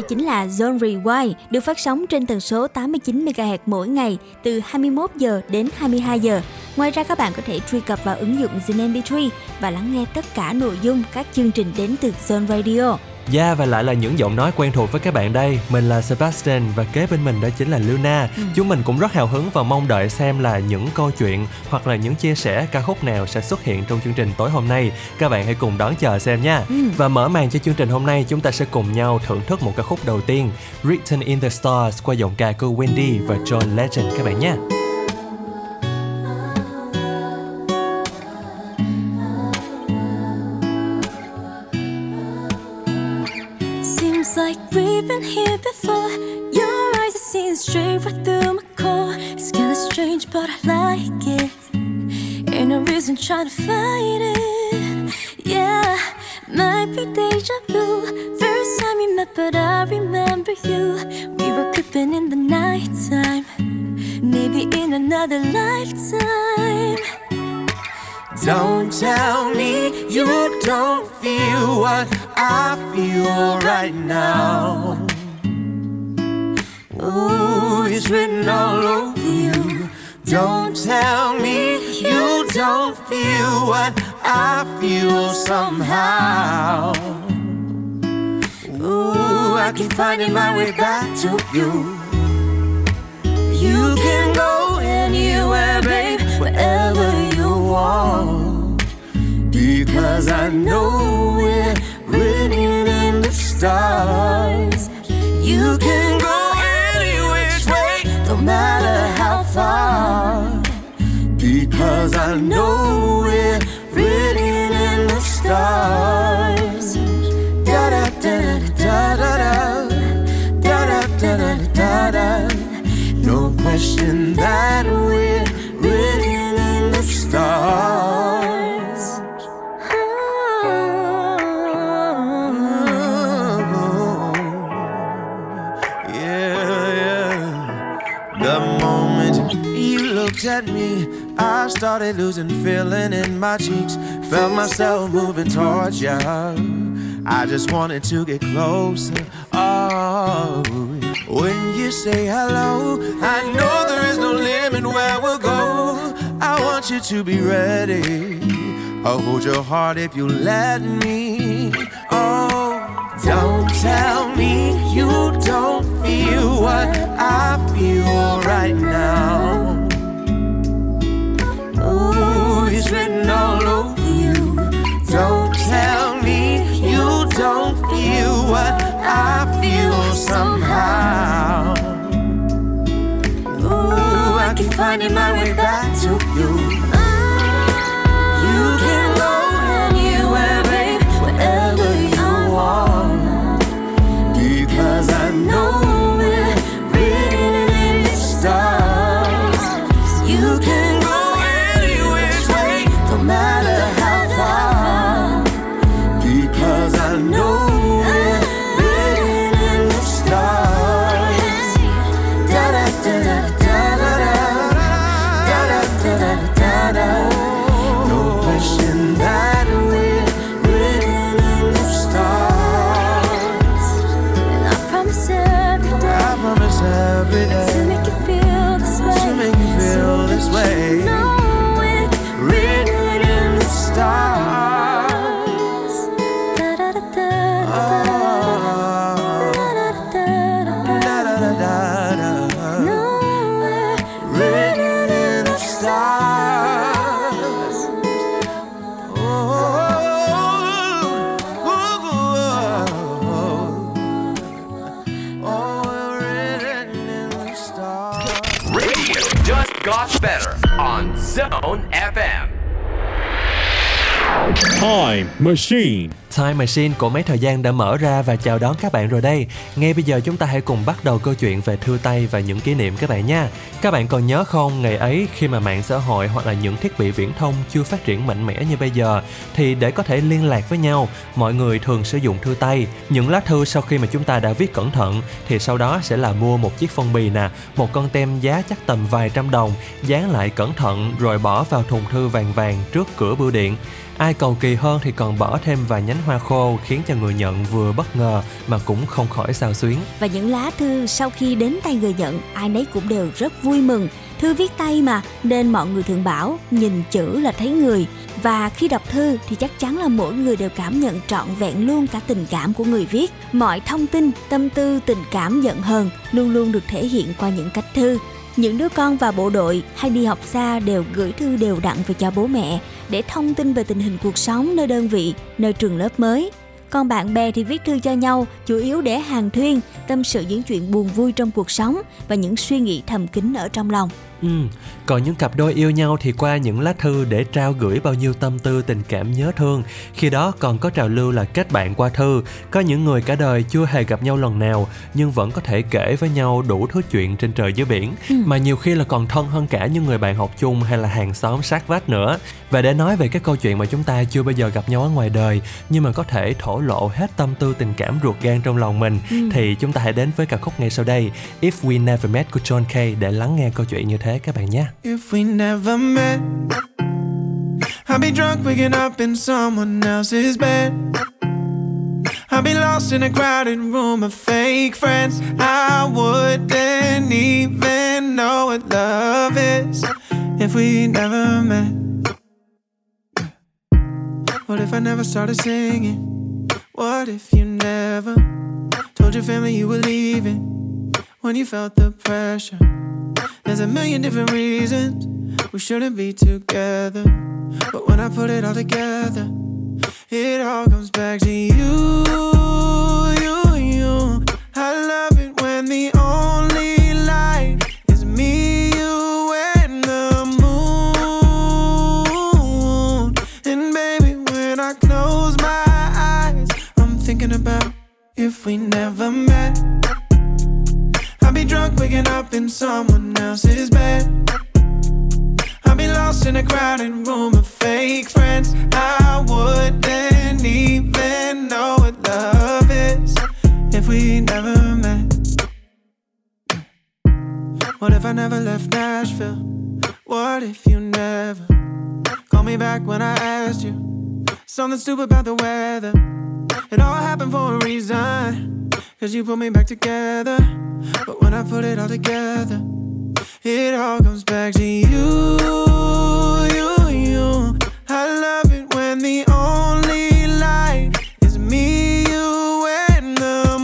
Đây chính là Zone Rewind, được phát sóng trên tần số 89 MHz mỗi ngày từ 21 giờ đến 22 giờ. Ngoài ra các bạn có thể truy cập vào ứng dụng Zin MP3 và lắng nghe tất cả nội dung các chương trình đến từ Zone Radio. Yeah, dạ, và lại là những giọng nói quen thuộc với các bạn đây. Mình là Sebastian và kế bên mình đó chính là Luna. Ừ. Chúng mình cũng rất hào hứng và mong đợi xem là những câu chuyện hoặc là những chia sẻ ca khúc nào sẽ xuất hiện trong chương trình tối hôm nay. Các bạn hãy cùng đón chờ xem nha. Ừ. Và mở màn cho chương trình hôm nay chúng ta sẽ cùng nhau thưởng thức một ca khúc đầu tiên Written in the Stars qua giọng ca của Wendy và John Legend các bạn nhé been here before. Your eyes are seeing straight right through my core. It's kinda strange, but I like it. Ain't no reason trying to fight it. Yeah, might be deja vu. First time we met, but I remember you. We were creeping in the nighttime. Maybe in another lifetime. Don't tell me you don't feel what I feel right now. Ooh, it's written all over you. Don't tell me you don't feel what I feel somehow. Ooh, I keep finding my way back to you. You can go anywhere, babe, wherever you want. Because I know we're stars. You can go any which way, no matter how far. Because I know we're written in the stars. Da da da da da da da da da da da. No question that we're written in the stars. Me, I started losing feeling in my cheeks. Felt myself moving towards you. I just wanted to get closer. Oh, when you say hello, I know there is no limit where we'll go. I want you to be ready. I'll hold your heart if you let me. Oh, don't tell me you don't feel what I feel right now is written all over you. Don't tell me you don't feel what I feel somehow. Ooh, I keep finding my way back to you. You Zone FM. Time Machine Time Machine của mấy thời gian đã mở ra và chào đón các bạn rồi đây. Ngay bây giờ chúng ta hãy cùng bắt đầu câu chuyện về thư tay và những kỷ niệm các bạn nha. Các bạn còn nhớ không, ngày ấy khi mà mạng xã hội hoặc là những thiết bị viễn thông chưa phát triển mạnh mẽ như bây giờ thì để có thể liên lạc với nhau, mọi người thường sử dụng thư tay. Những lá thư sau khi mà chúng ta đã viết cẩn thận thì sau đó sẽ là mua một chiếc phong bì nè, một con tem giá chắc tầm vài trăm đồng, dán lại cẩn thận rồi bỏ vào thùng thư vàng vàng trước cửa bưu điện Ai cầu kỳ hơn thì còn bỏ thêm vài nhánh hoa khô khiến cho người nhận vừa bất ngờ mà cũng không khỏi sao xuyến. Và những lá thư sau khi đến tay người nhận, ai nấy cũng đều rất vui mừng. Thư viết tay mà, nên mọi người thường bảo nhìn chữ là thấy người. Và khi đọc thư thì chắc chắn là mỗi người đều cảm nhận trọn vẹn luôn cả tình cảm của người viết. Mọi thông tin, tâm tư, tình cảm giận hờn luôn luôn được thể hiện qua những cách thư. Những đứa con và bộ đội hay đi học xa đều gửi thư đều đặn về cho bố mẹ để thông tin về tình hình cuộc sống nơi đơn vị, nơi trường lớp mới. Còn bạn bè thì viết thư cho nhau chủ yếu để hàng thuyên, tâm sự những chuyện buồn vui trong cuộc sống và những suy nghĩ thầm kín ở trong lòng. Ừ, còn những cặp đôi yêu nhau thì qua những lá thư để trao gửi bao nhiêu tâm tư tình cảm nhớ thương. Khi đó còn có trào lưu là kết bạn qua thư. Có những người cả đời chưa hề gặp nhau lần nào nhưng vẫn có thể kể với nhau đủ thứ chuyện trên trời dưới biển. Ừ. Mà nhiều khi là còn thân hơn cả những người bạn học chung hay là hàng xóm sát vách nữa. Và để nói về cái câu chuyện mà chúng ta chưa bao giờ gặp nhau ở ngoài đời nhưng mà có thể thổ lộ hết tâm tư tình cảm ruột gan trong lòng mình ừ. thì chúng ta hãy đến với ca khúc ngay sau đây If We Never Met của John Kay để lắng nghe câu chuyện như thế các bạn nhé. If we never met I'll be drunk waking up in someone else's bed I'll be lost in a crowded room of fake friends I wouldn't even know what love is If we never met What if I never started singing? What if you never told your family you were leaving when you felt the pressure? There's a million different reasons we shouldn't be together. But when I put it all together, it all comes back to you, you, you. I love it when the something stupid about the weather? It all happened for a reason. Cause you put me back together. But when I put it all together, it all comes back to you, you, you. I love it when the only light is me, you, and the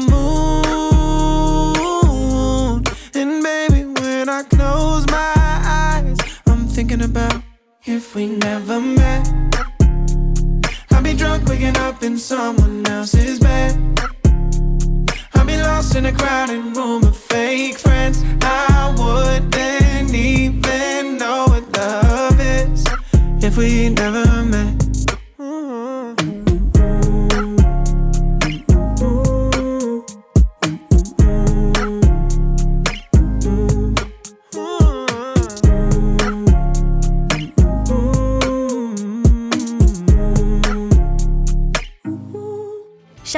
moon. And baby, when I close my eyes, I'm thinking about if we never met. Waking up in someone else's bed. I'd be lost in a crowded room of fake friends. I wouldn't even know what love is if we never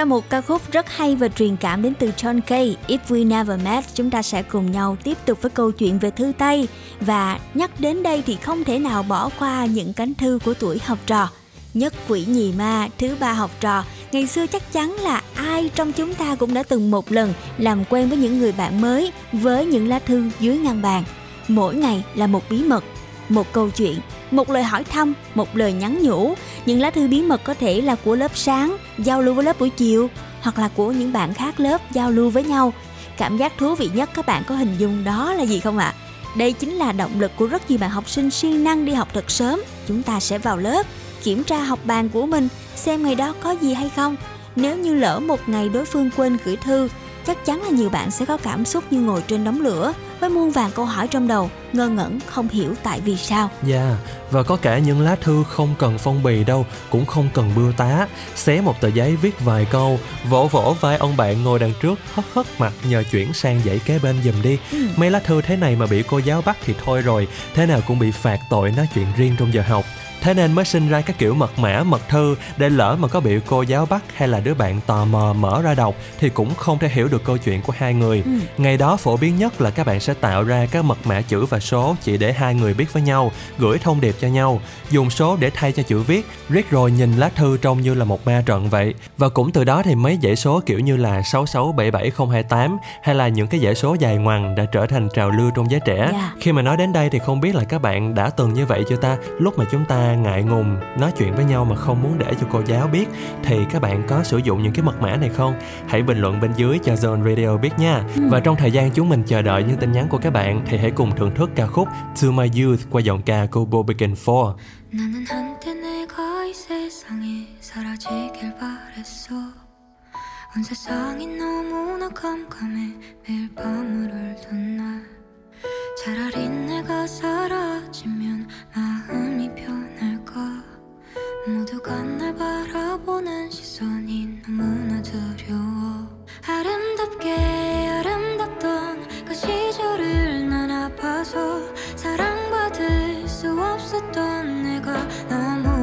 một ca khúc rất hay và truyền cảm đến từ John Kay, If We Never Met, chúng ta sẽ cùng nhau tiếp tục với câu chuyện về thư tay. Và nhắc đến đây thì không thể nào bỏ qua những cánh thư của tuổi học trò. Nhất quỷ nhì ma, thứ ba học trò, ngày xưa chắc chắn là ai trong chúng ta cũng đã từng một lần làm quen với những người bạn mới với những lá thư dưới ngăn bàn. Mỗi ngày là một bí mật, một câu chuyện một lời hỏi thăm, một lời nhắn nhủ. Những lá thư bí mật có thể là của lớp sáng, giao lưu với lớp buổi chiều, hoặc là của những bạn khác lớp giao lưu với nhau. Cảm giác thú vị nhất các bạn có hình dung đó là gì không ạ? À? Đây chính là động lực của rất nhiều bạn học sinh siêng năng đi học thật sớm. Chúng ta sẽ vào lớp, kiểm tra học bàn của mình, xem ngày đó có gì hay không. Nếu như lỡ một ngày đối phương quên gửi thư, chắc chắn là nhiều bạn sẽ có cảm xúc như ngồi trên đống lửa với muôn vàng câu hỏi trong đầu, ngơ ngẩn không hiểu tại vì sao. Dạ, yeah, và có cả những lá thư không cần phong bì đâu, cũng không cần bưu tá, xé một tờ giấy viết vài câu, vỗ vỗ vai ông bạn ngồi đằng trước hất hất mặt nhờ chuyển sang dãy kế bên giùm đi. Ừ. Mấy lá thư thế này mà bị cô giáo bắt thì thôi rồi, thế nào cũng bị phạt tội nói chuyện riêng trong giờ học thế nên mới sinh ra các kiểu mật mã mật thư để lỡ mà có bị cô giáo bắt hay là đứa bạn tò mò mở ra đọc thì cũng không thể hiểu được câu chuyện của hai người ừ. ngày đó phổ biến nhất là các bạn sẽ tạo ra các mật mã chữ và số chỉ để hai người biết với nhau gửi thông điệp cho nhau dùng số để thay cho chữ viết riết rồi nhìn lá thư trông như là một ma trận vậy và cũng từ đó thì mấy dãy số kiểu như là 6677028 hay là những cái dãy số dài ngoằng đã trở thành trào lưu trong giới trẻ yeah. Dạ. khi mà nói đến đây thì không biết là các bạn đã từng như vậy chưa ta lúc mà chúng ta ngại ngùng nói chuyện với nhau mà không muốn để cho cô giáo biết thì các bạn có sử dụng những cái mật mã này không hãy bình luận bên dưới cho Zone Radio biết nha ừ. và trong thời gian chúng mình chờ đợi những tin nhắn của các bạn thì hãy cùng thưởng thức ca khúc To My Youth qua giọng ca của Bobby 4 나는 한때 내가 이 세상에 사라지길 바랬어 온 세상이 너무나 깜깜해 매일 밤을 울던 날 차라리 내가 사라지면 마음이 편할까 모두가 날 바라보는 시선이 너무나 두려워. 아름답게 아름답던 그 시절을 난 아파서 사랑받을 수 없었던 내가 너무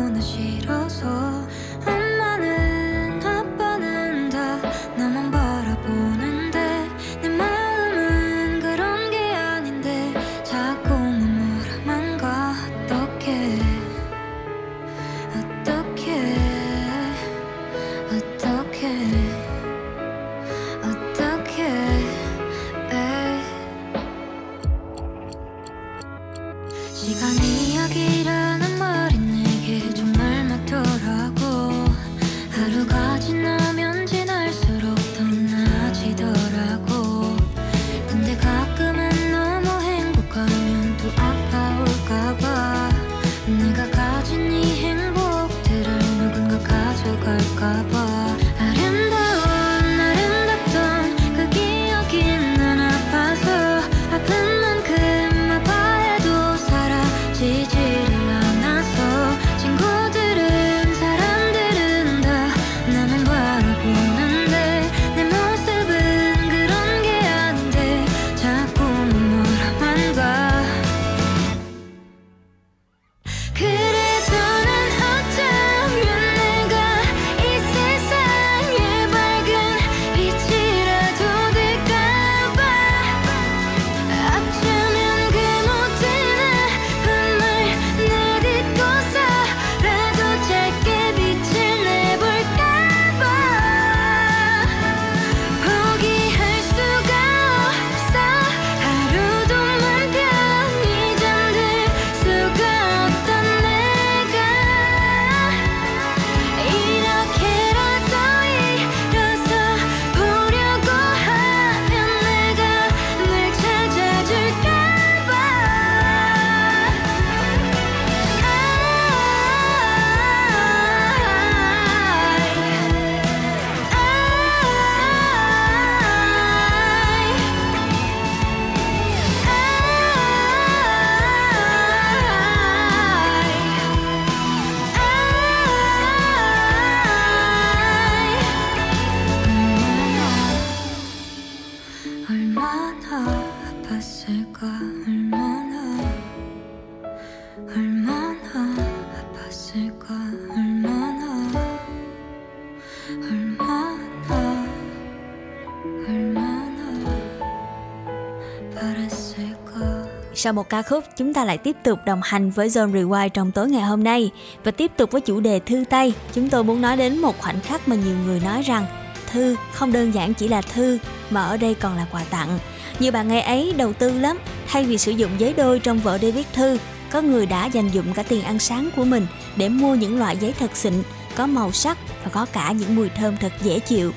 Sau một ca khúc, chúng ta lại tiếp tục đồng hành với Zone Rewind trong tối ngày hôm nay và tiếp tục với chủ đề thư tay. Chúng tôi muốn nói đến một khoảnh khắc mà nhiều người nói rằng thư không đơn giản chỉ là thư mà ở đây còn là quà tặng. Nhiều bạn ngày ấy đầu tư lắm, thay vì sử dụng giấy đôi trong vở để viết thư, có người đã dành dụng cả tiền ăn sáng của mình để mua những loại giấy thật xịn, có màu sắc và có cả những mùi thơm thật dễ chịu.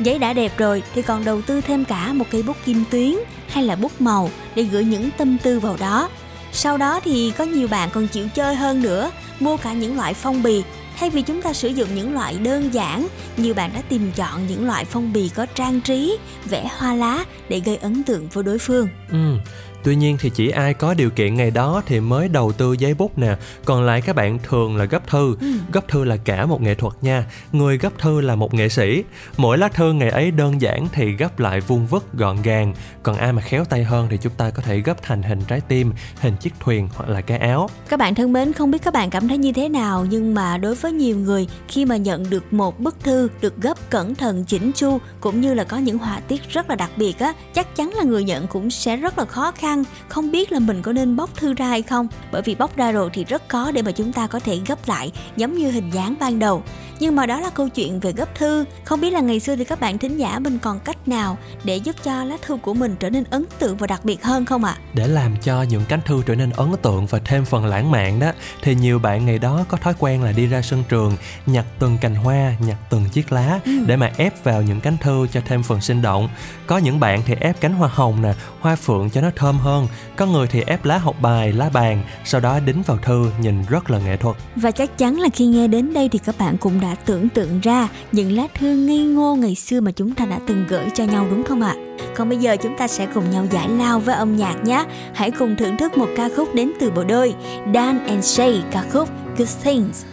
Giấy đã đẹp rồi thì còn đầu tư thêm cả một cây bút kim tuyến hay là bút màu để gửi những tâm tư vào đó. Sau đó thì có nhiều bạn còn chịu chơi hơn nữa, mua cả những loại phong bì. Thay vì chúng ta sử dụng những loại đơn giản, nhiều bạn đã tìm chọn những loại phong bì có trang trí, vẽ hoa lá để gây ấn tượng với đối phương. Ừ, Tuy nhiên thì chỉ ai có điều kiện ngày đó thì mới đầu tư giấy bút nè, còn lại các bạn thường là gấp thư. Ừ. Gấp thư là cả một nghệ thuật nha. Người gấp thư là một nghệ sĩ. Mỗi lá thư ngày ấy đơn giản thì gấp lại vuông vức gọn gàng, còn ai mà khéo tay hơn thì chúng ta có thể gấp thành hình trái tim, hình chiếc thuyền hoặc là cái áo. Các bạn thân mến, không biết các bạn cảm thấy như thế nào nhưng mà đối với nhiều người khi mà nhận được một bức thư được gấp cẩn thận chỉnh chu cũng như là có những họa tiết rất là đặc biệt á, chắc chắn là người nhận cũng sẽ rất là khó khăn, không biết là mình có nên bóc thư ra hay không, bởi vì bóc ra rồi thì rất khó để mà chúng ta có thể gấp lại giống như hình dáng ban đầu nhưng mà đó là câu chuyện về gấp thư không biết là ngày xưa thì các bạn thính giả mình còn cách nào để giúp cho lá thư của mình trở nên ấn tượng và đặc biệt hơn không ạ à? để làm cho những cánh thư trở nên ấn tượng và thêm phần lãng mạn đó thì nhiều bạn ngày đó có thói quen là đi ra sân trường nhặt từng cành hoa nhặt từng chiếc lá ừ. để mà ép vào những cánh thư cho thêm phần sinh động có những bạn thì ép cánh hoa hồng nè hoa phượng cho nó thơm hơn có người thì ép lá học bài lá bàn sau đó đính vào thư nhìn rất là nghệ thuật và chắc chắn là khi nghe đến đây thì các bạn cũng đã tưởng tượng ra những lá thư ngây ngô ngày xưa mà chúng ta đã từng gửi cho nhau đúng không ạ? Còn bây giờ chúng ta sẽ cùng nhau giải lao với âm nhạc nhé. Hãy cùng thưởng thức một ca khúc đến từ bộ đôi Dan and Shay ca khúc Good Things.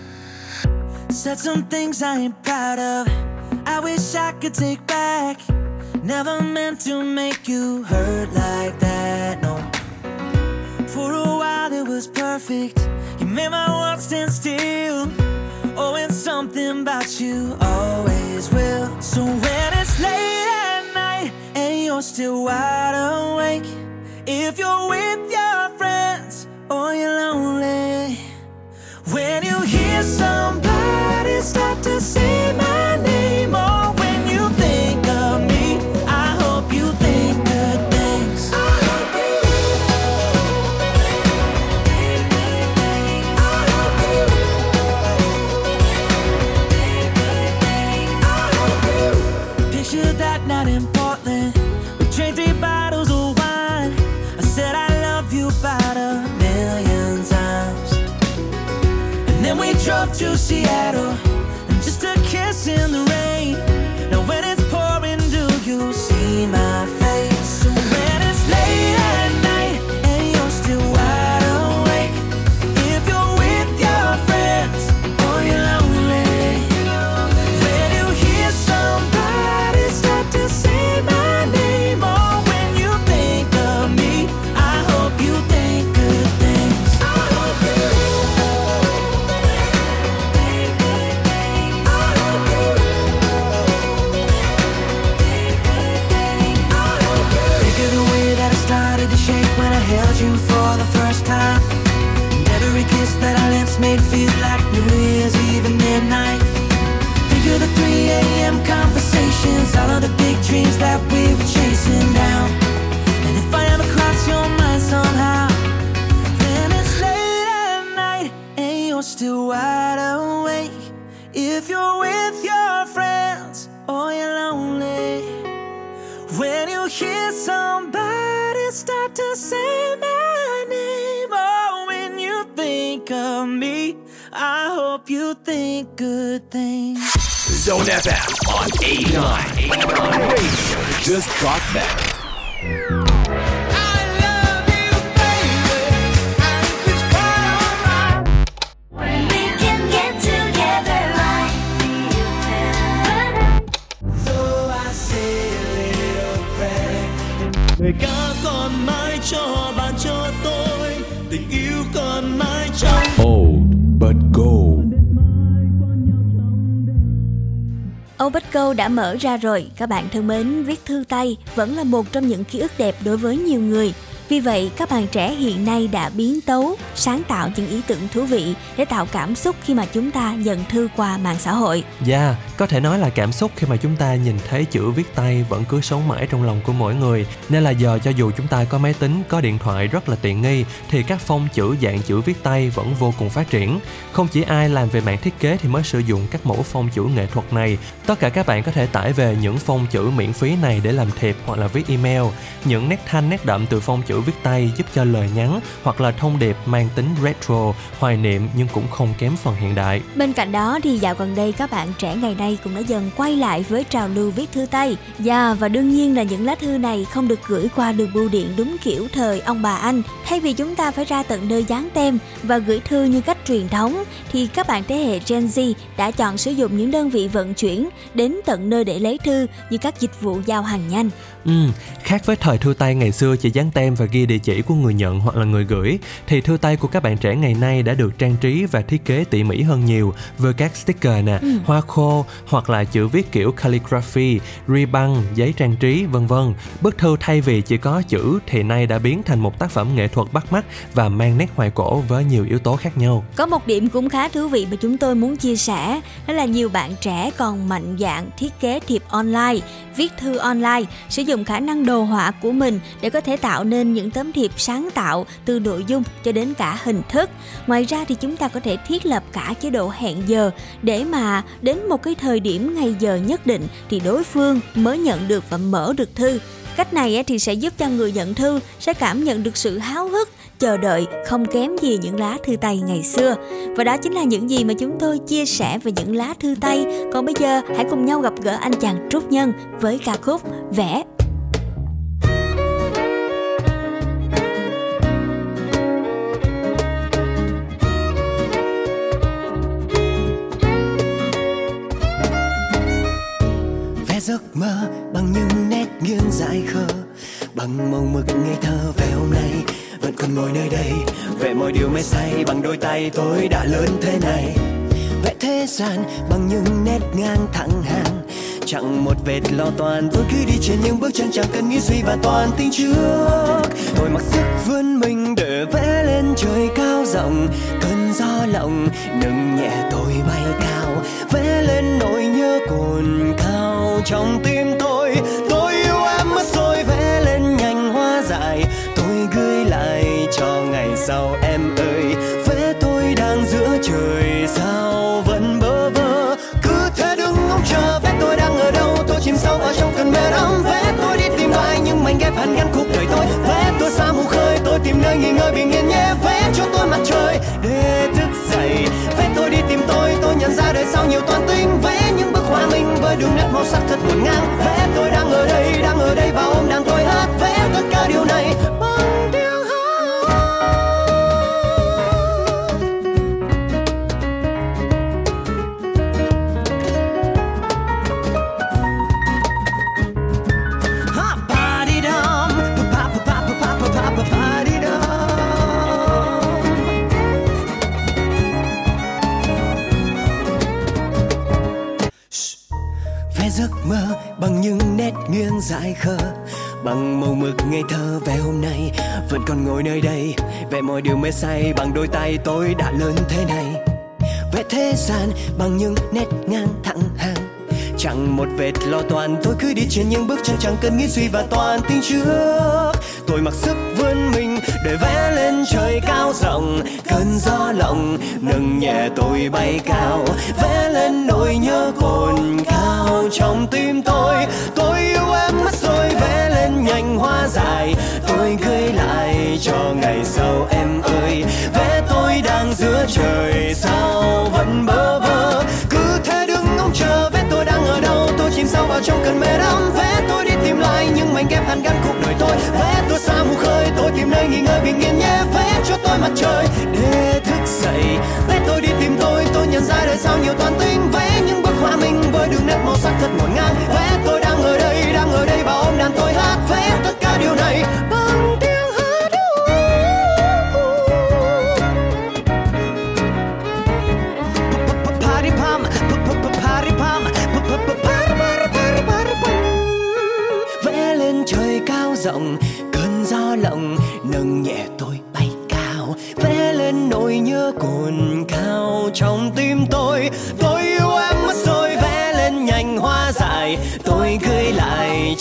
Said some things I ain't proud of. I wish I could take back. Never meant to make you hurt like that, no. For a while it was perfect. You made my world stand still. Oh, and something about you always will. So when it's late at night and you're still wide awake, if you're with your friends or you're lonely, when you hear somebody start to say my name. to Got Back. Người ca còn mãi cho bạn cho tôi tình yêu đã mở ra rồi, các bạn thân mến, viết thư tay vẫn là một trong những ký ức đẹp đối với nhiều người. Vì vậy, các bạn trẻ hiện nay đã biến tấu, sáng tạo những ý tưởng thú vị để tạo cảm xúc khi mà chúng ta nhận thư qua mạng xã hội. Dạ, yeah, có thể nói là cảm xúc khi mà chúng ta nhìn thấy chữ viết tay vẫn cứ sống mãi trong lòng của mỗi người. Nên là giờ cho dù chúng ta có máy tính, có điện thoại rất là tiện nghi thì các phong chữ dạng chữ viết tay vẫn vô cùng phát triển. Không chỉ ai làm về mảng thiết kế thì mới sử dụng các mẫu phong chữ nghệ thuật này. Tất cả các bạn có thể tải về những phong chữ miễn phí này để làm thiệp hoặc là viết email. Những nét thanh nét đậm từ phong chữ viết tay giúp cho lời nhắn hoặc là thông điệp mang tính retro, hoài niệm nhưng cũng không kém phần hiện đại. Bên cạnh đó thì dạo gần đây các bạn trẻ ngày nay cũng đã dần quay lại với trào lưu viết thư tay. Yeah, và đương nhiên là những lá thư này không được gửi qua đường bưu điện đúng kiểu thời ông bà anh. Thay vì chúng ta phải ra tận nơi dán tem và gửi thư như cách truyền thống thì các bạn thế hệ Gen Z đã chọn sử dụng những đơn vị vận chuyển đến tận nơi để lấy thư như các dịch vụ giao hàng nhanh. Ừ, khác với thời thư tay ngày xưa chỉ dán tem và ghi địa chỉ của người nhận hoặc là người gửi thì thư tay của các bạn trẻ ngày nay đã được trang trí và thiết kế tỉ mỉ hơn nhiều với các sticker nè, ừ. hoa khô hoặc là chữ viết kiểu calligraphy, ribbon, giấy trang trí vân vân. Bức thư thay vì chỉ có chữ thì nay đã biến thành một tác phẩm nghệ thuật bắt mắt và mang nét hoài cổ với nhiều yếu tố khác nhau. Có một điểm cũng khá thú vị mà chúng tôi muốn chia sẻ, đó là nhiều bạn trẻ còn mạnh dạng thiết kế thiệp online, viết thư online, sử dụng khả năng đồ họa của mình để có thể tạo nên những tấm thiệp sáng tạo từ nội dung cho đến cả hình thức. Ngoài ra thì chúng ta có thể thiết lập cả chế độ hẹn giờ để mà đến một cái thời điểm ngày giờ nhất định thì đối phương mới nhận được và mở được thư. Cách này thì sẽ giúp cho người nhận thư sẽ cảm nhận được sự háo hức, chờ đợi, không kém gì những lá thư tay ngày xưa. Và đó chính là những gì mà chúng tôi chia sẻ về những lá thư tay. Còn bây giờ hãy cùng nhau gặp gỡ anh chàng Trúc Nhân với ca khúc Vẽ giấc mơ bằng những nét nghiêng dại khờ, bằng màu mực ngây thơ về hôm nay. Vẫn còn ngồi nơi đây vẽ mọi điều mê say, bằng đôi tay tôi đã lớn thế này. Vẽ thế gian bằng những nét ngang thẳng hàng, chẳng một vệt lo toan. Tôi cứ đi trên những bước chân chẳng cần nghĩ suy và toàn tin trước. Tôi mặc sức vươn mình để vẽ lên trời cao rộng cơn gió lộng, nâng nhẹ tôi bay cao, vẽ lên nỗi nhớ cồn cao trong tim tìm nơi nghỉ ngơi bình yên nhé, vẽ cho tôi mặt trời để thức dậy. Vẽ tôi đi tìm tôi tôi nhận ra đời sau nhiều toan tính. Vẽ những bức hoa minh với đường nét màu sắc thật ngổn ngang. Vẽ tôi đang ở đây, đang ở đây và ôm đàn tôi hát. Vẽ tất cả điều này bằng tiếng nghiêng dại khờ. Bằng màu mực ngây thơ về hôm nay, vẫn còn ngồi nơi đây. Vẽ mọi điều mê say bằng đôi tay tôi đã lớn thế này. Vẽ thế gian bằng những nét ngang thẳng hàng. Chẳng một vệt lo toan, tôi cứ đi trên những bước chân chẳng cần nghĩ suy và toàn tin trước, tôi mặc sức để vẽ lên trời cao rộng, cơn gió lộng, nâng nhẹ tôi bay cao. Vẽ lên nỗi nhớ cồn cao trong tim tôi. Tôi yêu em mất rồi, vẽ lên nhành hoa dài. Tôi gửi lại cho ngày sau em ơi. Vẽ tôi đang giữa trời, sao vẫn bơ vơ? Cứ thế sao vào trong cơn mê đắm. Vẽ tôi đi tìm lại những mảnh ghép hàn gắn cuộc đời tôi. Vẽ tôi xa mù khơi, tôi tìm nơi nghỉ ngơi bình yên nhé. Vẽ cho tôi mặt trời để thức dậy. Vẽ tôi đi tìm tôi tôi nhận ra đời sau nhiều toàn tinh vẽ những bức họa mình với đường nét màu sắc thật ngổn ngang. Vẽ tôi đang ở đây, đang ở đây và ôm đàn tôi hát. Vẽ tất cả điều này bao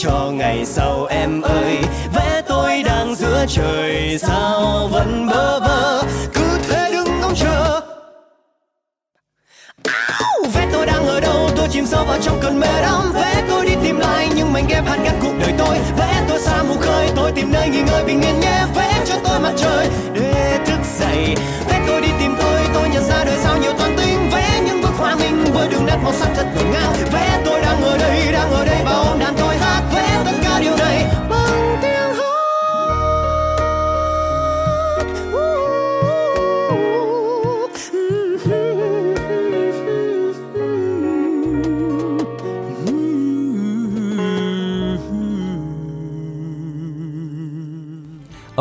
cho ngày sau em ơi. Vẽ tôi đang giữa trời, sao vẫn bơ vơ? Cứ thế đứng ngóng chờ. Vẽ tôi đang ở đâu? Tôi chìm sâu vào trong cơn mê đắm. Vẽ tôi đi tìm lại nhưng mảnh ghép hàn gắn cuộc đời tôi. Vẽ tôi xa mù khơi, tôi tìm tìm nơi nghỉ ngơi bình yên nhé.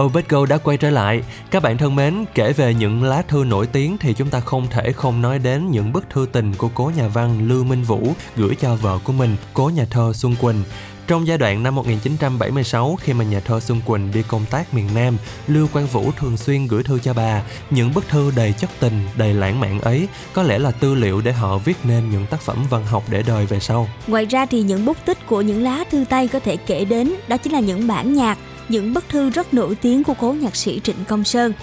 Obetgo đã quay trở lại. Các bạn thân mến, kể về những lá thư nổi tiếng thì chúng ta không thể không nói đến những bức thư tình của cố nhà văn Lưu Minh Vũ gửi cho vợ của mình, cố nhà thơ Xuân Quỳnh. Trong giai đoạn năm 1976 khi mà nhà thơ Xuân Quỳnh đi công tác miền Nam, Lưu Quang Vũ thường xuyên gửi thư cho bà. Những bức thư đầy chất tình, đầy lãng mạn ấy có lẽ là tư liệu để họ viết nên những tác phẩm văn học để đời về sau. Ngoài ra thì những bút tích của những lá thư tay có thể kể đến đó chính là những bản nhạc, những bức thư rất nổi tiếng của cố nhạc sĩ Trịnh Công Sơn.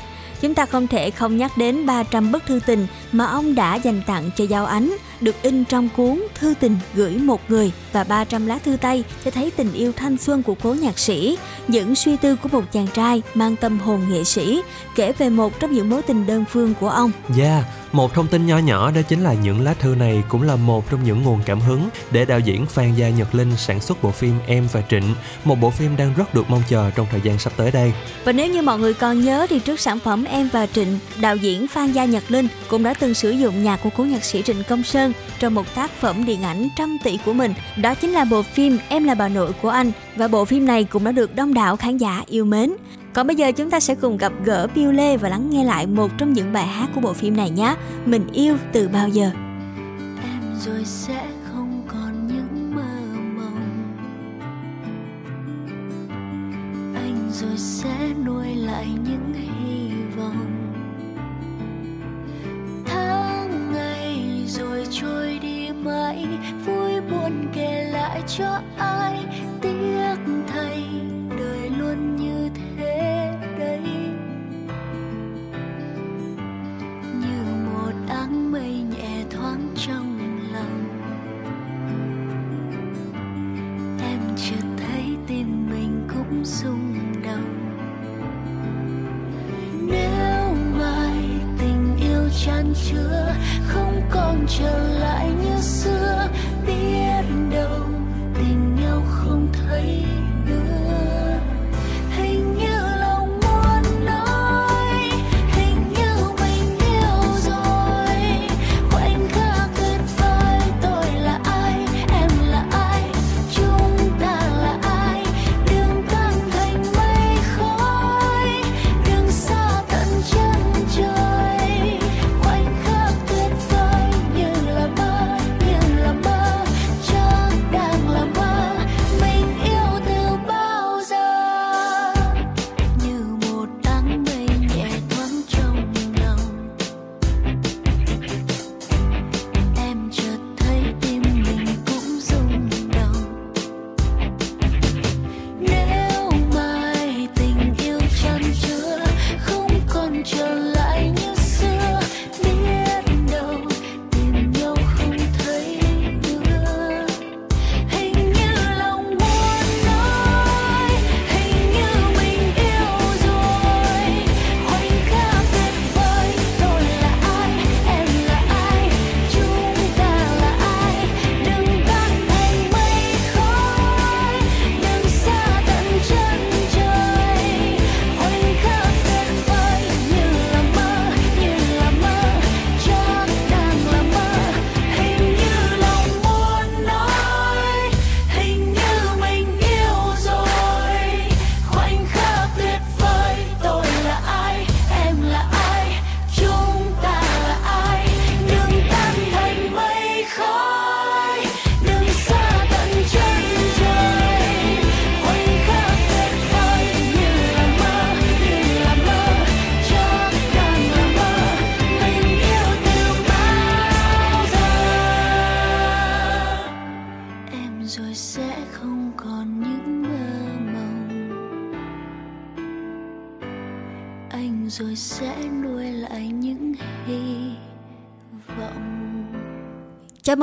Chúng ta không thể không nhắc đến 300 bức thư tình mà ông đã dành tặng cho Giao Ánh, được in trong cuốn Thư tình gửi một người và 300 lá thư tay cho thấy tình yêu thanh xuân của cố nhạc sĩ, những suy tư của một chàng trai mang tâm hồn nghệ sĩ, kể về một trong những mối tình đơn phương của ông. Yeah, một thông tin nho nhỏ đó chính là những lá thư này cũng là một trong những nguồn cảm hứng để đạo diễn Phan Gia Nhật Linh sản xuất bộ phim Em và Trịnh, một bộ phim đang rất được mong chờ trong thời gian sắp tới đây. Và nếu như mọi người còn nhớ thì trước sản phẩm Em và Trịnh, đạo diễn Phan Gia Nhật Linh cũng đã từng sử dụng nhạc của cố nhạc sĩ Trịnh Công Sơn trong một tác phẩm điện ảnh trăm tỷ của mình. Đó chính là bộ phim Em là bà nội của anh và bộ phim này cũng đã được đông đảo khán giả yêu mến. Còn bây giờ chúng ta sẽ cùng gặp gỡ Piu Lê và lắng nghe lại một trong những bài hát của bộ phim này nhé. Mình yêu từ bao giờ. em rồi sẽ không còn những mơ mộng anh rồi sẽ nuôi lại những hình rồi trôi đi mãi, vui buồn kể lại cho ai tiếc thay, đời luôn như thế đấy. Như một áng mây nhẹ thoáng trong lòng, em chợt thấy tim mình cũng rung động. Nếu chan chứa không còn trở lại như xưa. Biết đâu tình nhau không thấy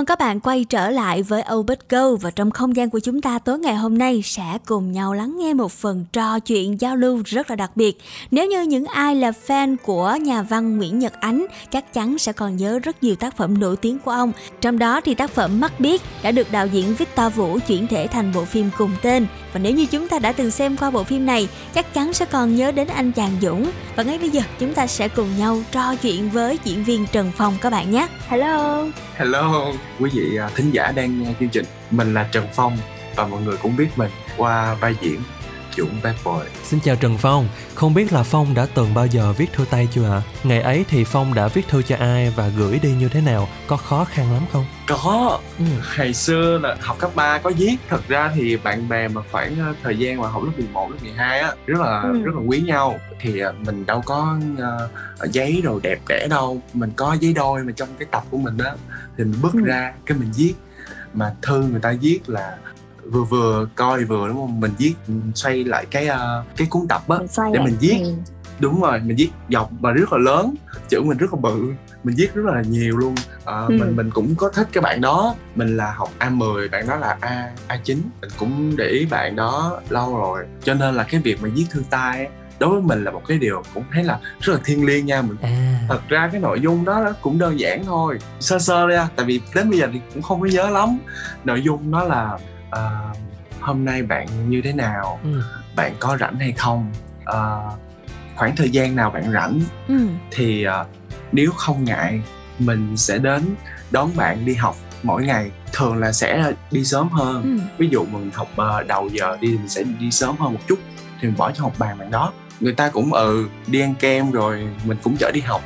mừng các bạn quay trở lại với Obit Go và trong không gian của chúng ta tối ngày hôm nay sẽ cùng nhau lắng nghe một phần trò chuyện giao lưu rất là đặc biệt. Nếu như những ai là fan của nhà văn Nguyễn Nhật Ánh chắc chắn sẽ còn nhớ rất nhiều tác phẩm nổi tiếng của ông. Trong đó thì tác phẩm Mắt Biết đã được đạo diễn Victor Vũ chuyển thể thành bộ phim cùng tên. Và nếu như chúng ta đã từng xem qua bộ phim này, chắc chắn sẽ còn nhớ đến anh chàng Dũng. Và ngay bây giờ chúng ta sẽ cùng nhau trò chuyện với diễn viên Trần Phong các bạn nhé. Hello. Hello, quý vị à, thính giả đang nghe chương trình. Mình là Trần Phong và mọi người cũng biết mình qua vai diễn Dũng Bad Boy. Xin chào Trần Phong, không biết là Phong đã từng bao giờ viết thư tay chưa ạ? Ngày ấy thì Phong đã viết thư cho ai và gửi đi như thế nào? Có khó khăn lắm không? Có, ừ. ngày xưa là học cấp 3 có viết Thật ra thì bạn bè mà khoảng à, thời gian mà học lớp 11, lớp 12 á Rất là ừ. rất là quý nhau Thì à, mình đâu có uh, giấy đồ đẹp đẽ đâu Mình có giấy đôi mà trong cái tập của mình á Thì mình bước ừ. ra cái mình viết Mà thư người ta viết là vừa vừa coi vừa đúng không? Mình viết xoay lại cái uh, cái cuốn tập á để mình viết. ừ. đúng rồi mình viết dọc và rất là lớn chữ mình rất là bự mình viết rất là nhiều luôn. À, ừ. mình mình cũng có thích cái bạn đó. Mình là học A10 bạn đó là A A9 mình cũng để ý bạn đó lâu rồi. Cho nên là cái việc mà viết thư tay đối với mình là một cái điều cũng thấy là rất là thiêng liêng nha. Mình à. thật ra cái nội dung đó cũng đơn giản thôi. Sơ sơ đi tại vì đến bây giờ thì cũng không có nhớ lắm. Nội dung nó là uh, hôm nay bạn như thế nào? Ừ. bạn có rảnh hay không? Uh, khoảng thời gian nào bạn rảnh? Ừ. thì uh, nếu không ngại mình sẽ đến đón bạn đi học mỗi ngày. Thường là sẽ đi sớm hơn. Ừ. ví dụ mình học uh, đầu giờ đi mình sẽ đi sớm hơn một chút. Thì mình bỏ cho học bàn bạn đó. Người ta cũng ừ đi ăn kem rồi mình cũng chở đi học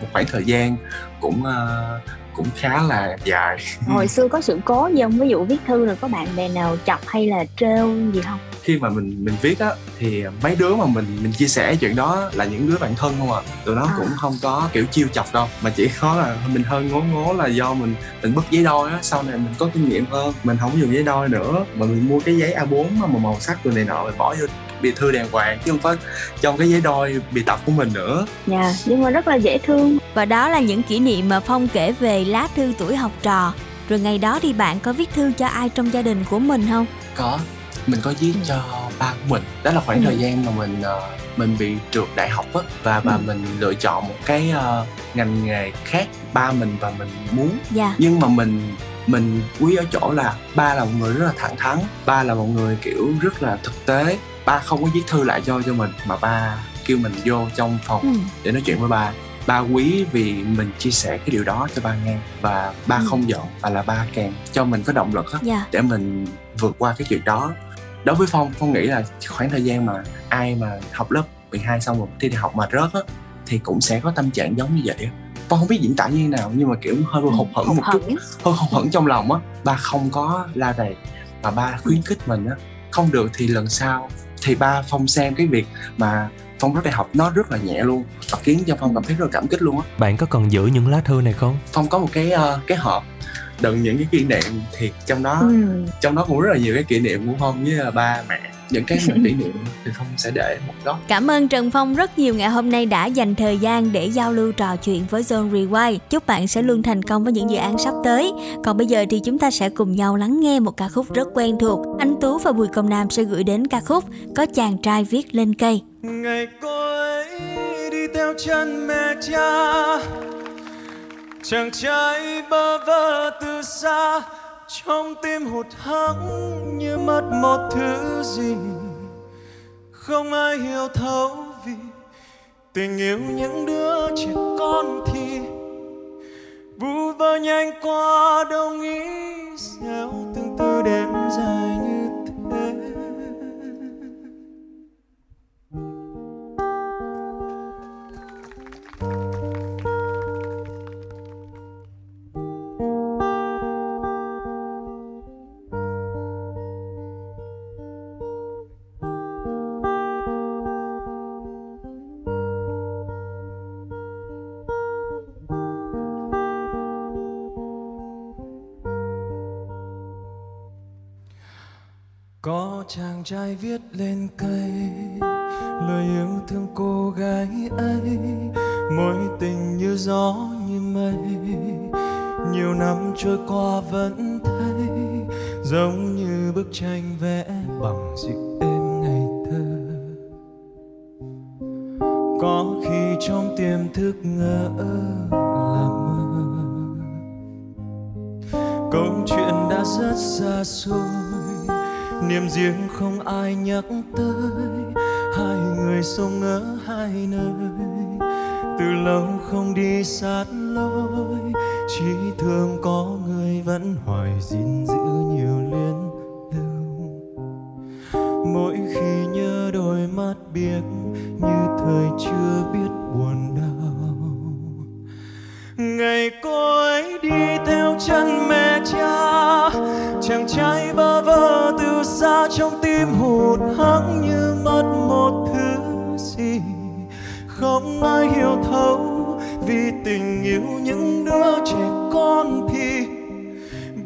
một khoảng thời gian. Cũng uh, cũng khá là dài. Hồi xưa có sự cố gì không? Ví dụ viết thư rồi có bạn bè nào chọc hay là trêu gì không? Khi mà mình mình viết á thì mấy đứa mà mình mình chia sẻ chuyện đó là những đứa bạn thân không à. Tụi nó à. cũng không có kiểu chiêu chọc đâu mà chỉ có là mình hơi ngố ngố là do mình mình bứt giấy đôi á sau này mình có kinh nghiệm hơn. Mình không dùng giấy đôi nữa mà mình mua cái giấy A4 mà màu sắc rồi này nọ mình bỏ vô bì thư đàng hoàng chứ không có trong cái giấy đôi bì tập của mình nữa. Dạ yeah, nhưng mà rất là dễ thương và đó là những kỷ niệm mà phong kể về lá thư tuổi học trò rồi ngày đó thì bạn có viết thư cho ai trong gia đình của mình không có mình có viết cho ba của mình đó là khoảng ừ. thời gian mà mình uh, mình bị trượt đại học á và và ừ. mình lựa chọn một cái uh, ngành nghề khác ba mình và mình muốn yeah. Dạ. nhưng mà mình mình quý ở chỗ là ba là một người rất là thẳng thắn ba là một người kiểu rất là thực tế ba không có viết thư lại cho cho mình mà ba kêu mình vô trong phòng ừ. để nói chuyện với ba ba quý vì mình chia sẻ cái điều đó cho ba nghe và ba ừ. không giận và là ba càng cho mình có động lực á yeah. Dạ. để mình vượt qua cái chuyện đó đối với phong phong nghĩ là khoảng thời gian mà ai mà học lớp 12 xong rồi thi đại học mà rớt á thì cũng sẽ có tâm trạng giống như vậy phong không biết diễn tả như thế nào nhưng mà kiểu hơi hụt hẫng một chút hơi hụt hẫng trong lòng á ba không có la rầy mà ba khuyến khích mình á không được thì lần sau thì ba phong xem cái việc mà phong rất đại học nó rất là nhẹ luôn và khiến cho phong cảm thấy rất là cảm kích luôn á. Bạn có còn giữ những lá thư này không? Phong có một cái uh, cái hộp đựng những cái kỷ niệm thì trong đó. Ừ. trong đó cũng rất là nhiều cái kỷ niệm của phong với là ba mẹ những cái kỷ niệm thì phong sẽ để một góc. Cảm ơn trần phong rất nhiều. Ngày hôm nay đã dành thời gian để giao lưu trò chuyện với zone rewind. Chúc bạn sẽ luôn thành công với những dự án sắp tới. Còn bây giờ thì chúng ta sẽ cùng nhau lắng nghe một ca khúc rất quen thuộc. Anh tú và bùi công nam sẽ gửi đến ca khúc có chàng trai viết lên cây. Ngày cô ấy đi theo chân mẹ cha. Chàng trai bơ vơ từ xa trong tim hụt hẫng như mất một thứ gì. Không ai hiểu thấu vì tình yêu những đứa trẻ con thì vu vơ nhanh qua, đâu nghĩ sao tương tư đêm dài. Trai viết lên cây, lời yêu thương cô gái ấy. Mối tình như gió như mây, nhiều năm trôi qua vẫn thấy, giống như bức tranh vẽ bằng dịu êm ngày thơ. Có khi trong tiềm thức ngỡ là mơ câu chuyện đã rất xa xôi niềm riêng không ai nhắc tới. Hai người sống ở hai nơi. Từ lâu không đi sát lối. Chỉ thương có người vẫn hoài gìn giữ nhiều liên lưu. Mỗi khi nhớ đôi mắt biếc như thời chưa biết buồn đau. Ngày cô ấy đi theo chân mẹ cha. Chàng trai trong tim hụt hẫng như mất một thứ gì. Không ai hiểu thấu vì tình yêu những đứa trẻ con thì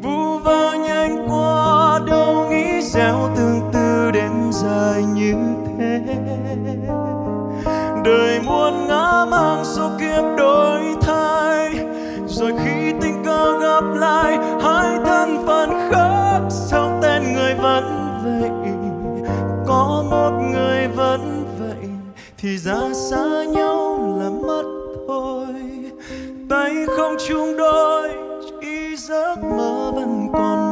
vu vơ nhanh qua, đâu nghĩ gieo tương tư đêm dài như thế. Đời muôn ngã mang số kiếp đổi thay, rồi khi tình cờ gặp lại, hai thân phận khác, sao tên người vẫn vậy? Có một người vẫn vậy thì ra xa nhau là mất thôi. Tay không chung đôi, chỉ giấc mơ vẫn còn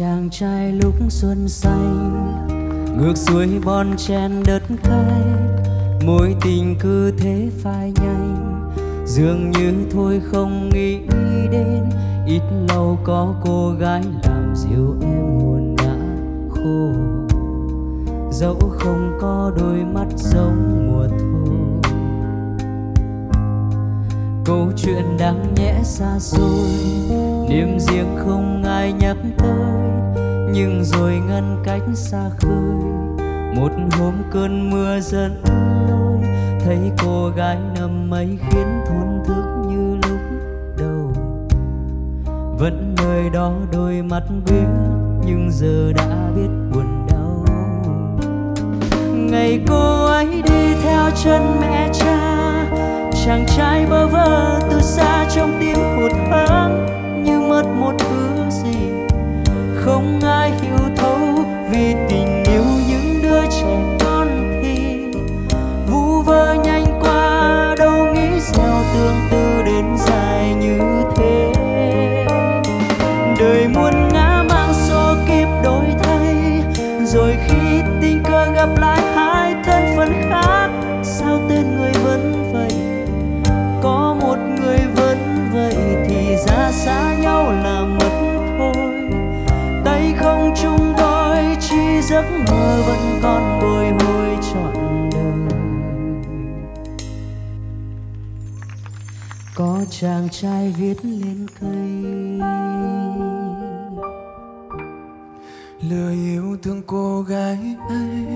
chàng trai lúc xuân xanh, ngược xuôi bon chen đất khai mối tình cứ thế phai nhanh, dường như thôi không nghĩ đến. Ít lâu có cô gái làm dịu em buồn đã khô. Dẫu không có đôi mắt giống mùa thu. Câu chuyện đáng nhẽ xa xôi niềm riêng không ai nhắc tới, nhưng rồi ngăn cách xa khơi. Một hôm cơn mưa dần lối thấy cô gái nằm mây khiến thốn thức như lúc đầu. Vẫn nơi đó đôi mắt biết nhưng giờ đã biết buồn đau. Ngày cô ấy đi theo chân mẹ cha, chàng trai bơ vơ từ xa trong tim hụt hẫng mất một thứ gì. Không ai hiểu thấu vì tình chàng trai viết lên cây. Lời yêu thương cô gái ấy.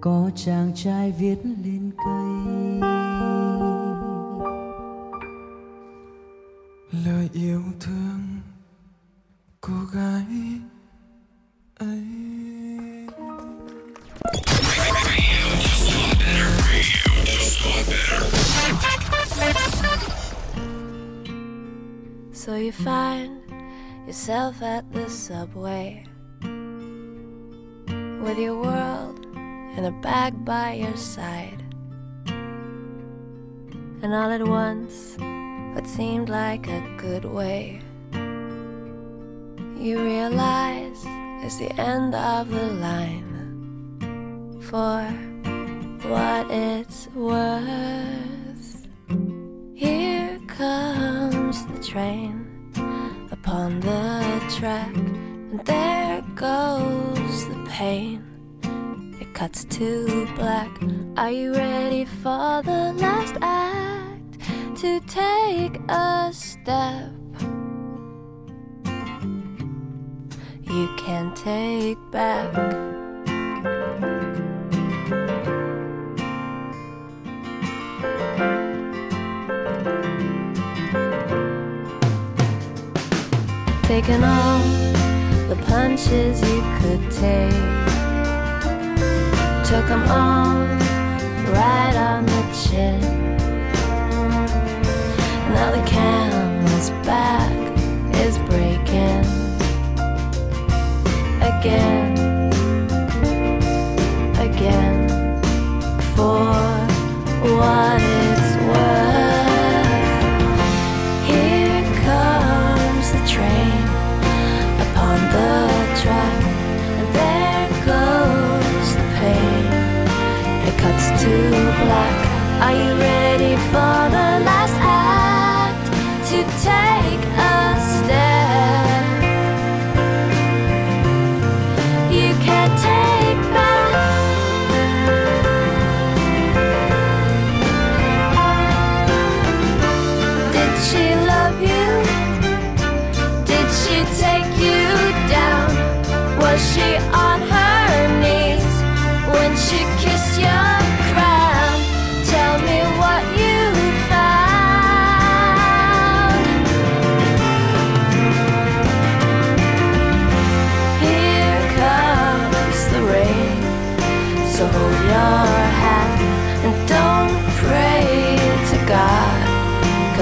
Có chàng trai viết lên cây. Lời yêu thương cô gái. So you find yourself at the subway with your world in a bag by your side. And all at once, what seemed like a good way, you realize it's the end of the line. For what it's worth, here comes the train upon the track, and there goes the pain. It cuts to black. Are you ready for the last act? To take a step you can take back. Taking all the punches you could take. Took them all right on the chin. Now the camel's back is breaking again, again, for what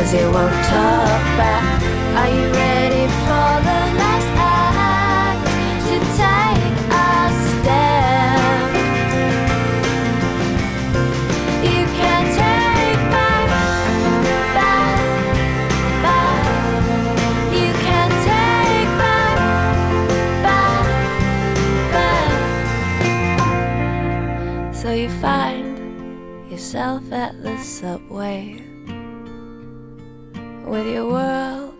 cause He won't talk back. Are you ready for the last act to take a step? You can't take back, back, back. You can't take back, back, back. So you find yourself at the subway with your world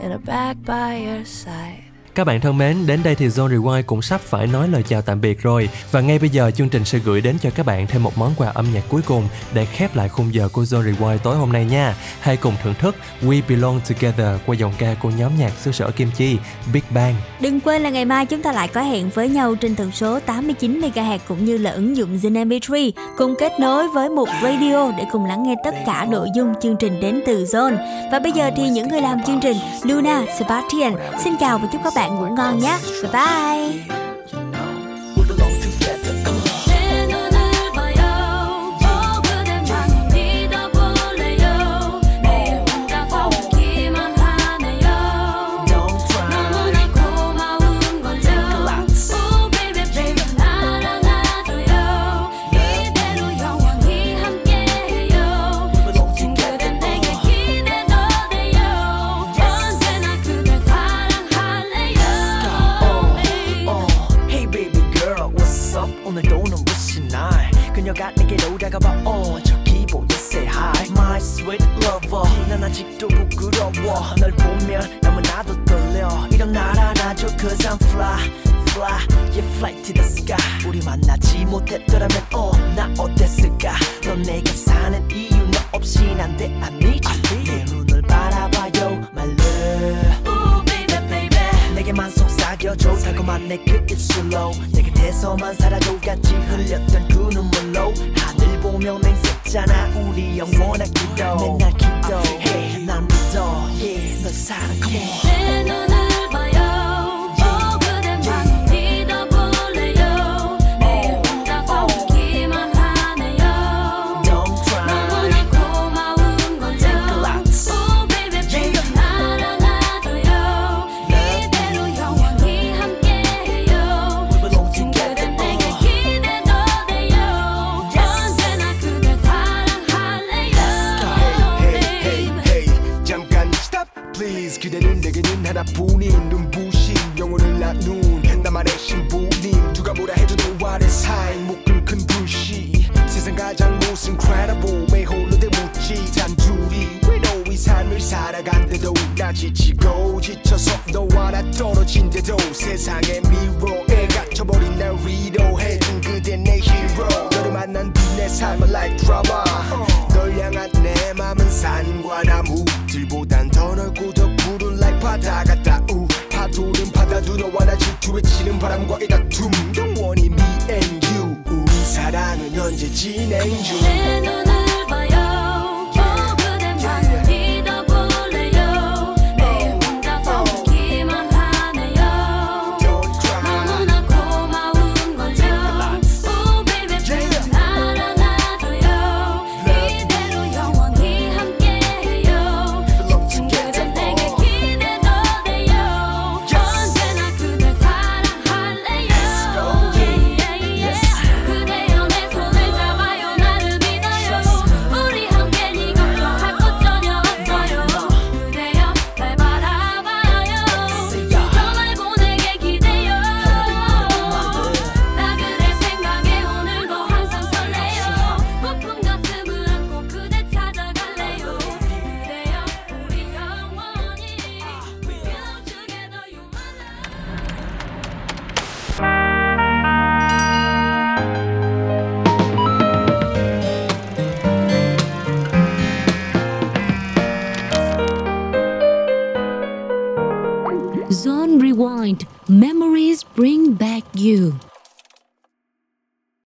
in a bag by your side. Các bạn thân mến, đến đây thì Zone Rewind cũng sắp phải nói lời chào tạm biệt rồi. Và ngay bây giờ chương trình sẽ gửi đến cho các bạn thêm một món quà âm nhạc cuối cùng để khép lại khung giờ của Zone Rewind tối hôm nay nha. Hãy cùng thưởng thức We Belong Together qua dòng ca của nhóm nhạc xứ sở Kim Chi, Big Bang. Đừng quên là ngày mai chúng ta lại có hẹn với nhau trên tần số 89 MHz cũng như là ứng dụng Zin MP3 cùng kết nối với một radio để cùng lắng nghe tất cả nội dung chương trình đến từ Zone. Và bây giờ thì những người làm chương trình Luna, Sebastian xin chào và chúc các bạn bạn ngủ ngon nhé. Bye bye. 아직도 부끄러워. 널 보면 너무나도 떨려. 이런 날 안아줘 cause I'm fly fly yeah fly to the sky 우리 만나지 못했더라면 어나 어땠을까? 넌 내가 사는 이유 너 없인 안돼 I need you 내 눈을 바라봐요 my love. Ooh baby baby. 내게만 속 삭여줘 달콤한 내 그 입술로 내 곁에서만 살아줘 같이 흘렸던 그 눈물로. 하늘 보며 맹세잖아 우리 영원한 기도. 맨날 기도해 난 믿어. Yeah 널 사랑 come on incredible. 매 홀로 대 묻지? 단둘이 외로이 삶을 살아간대도 나 지치고 지쳐서 너와 나 떨어진대도 세상의 미로에 갇혀 미쳐버린 날 위로해준 그대 내 hero. 너를 만난 뒤내 삶은 like drama. 널 향한 내 맘은 산과 나무 들보단 더 넓고 더 푸른 like 바다 같다. 우 파도는 바다도 너와 나 질투에 치는 바람과 이 다툼 이제 진행 중.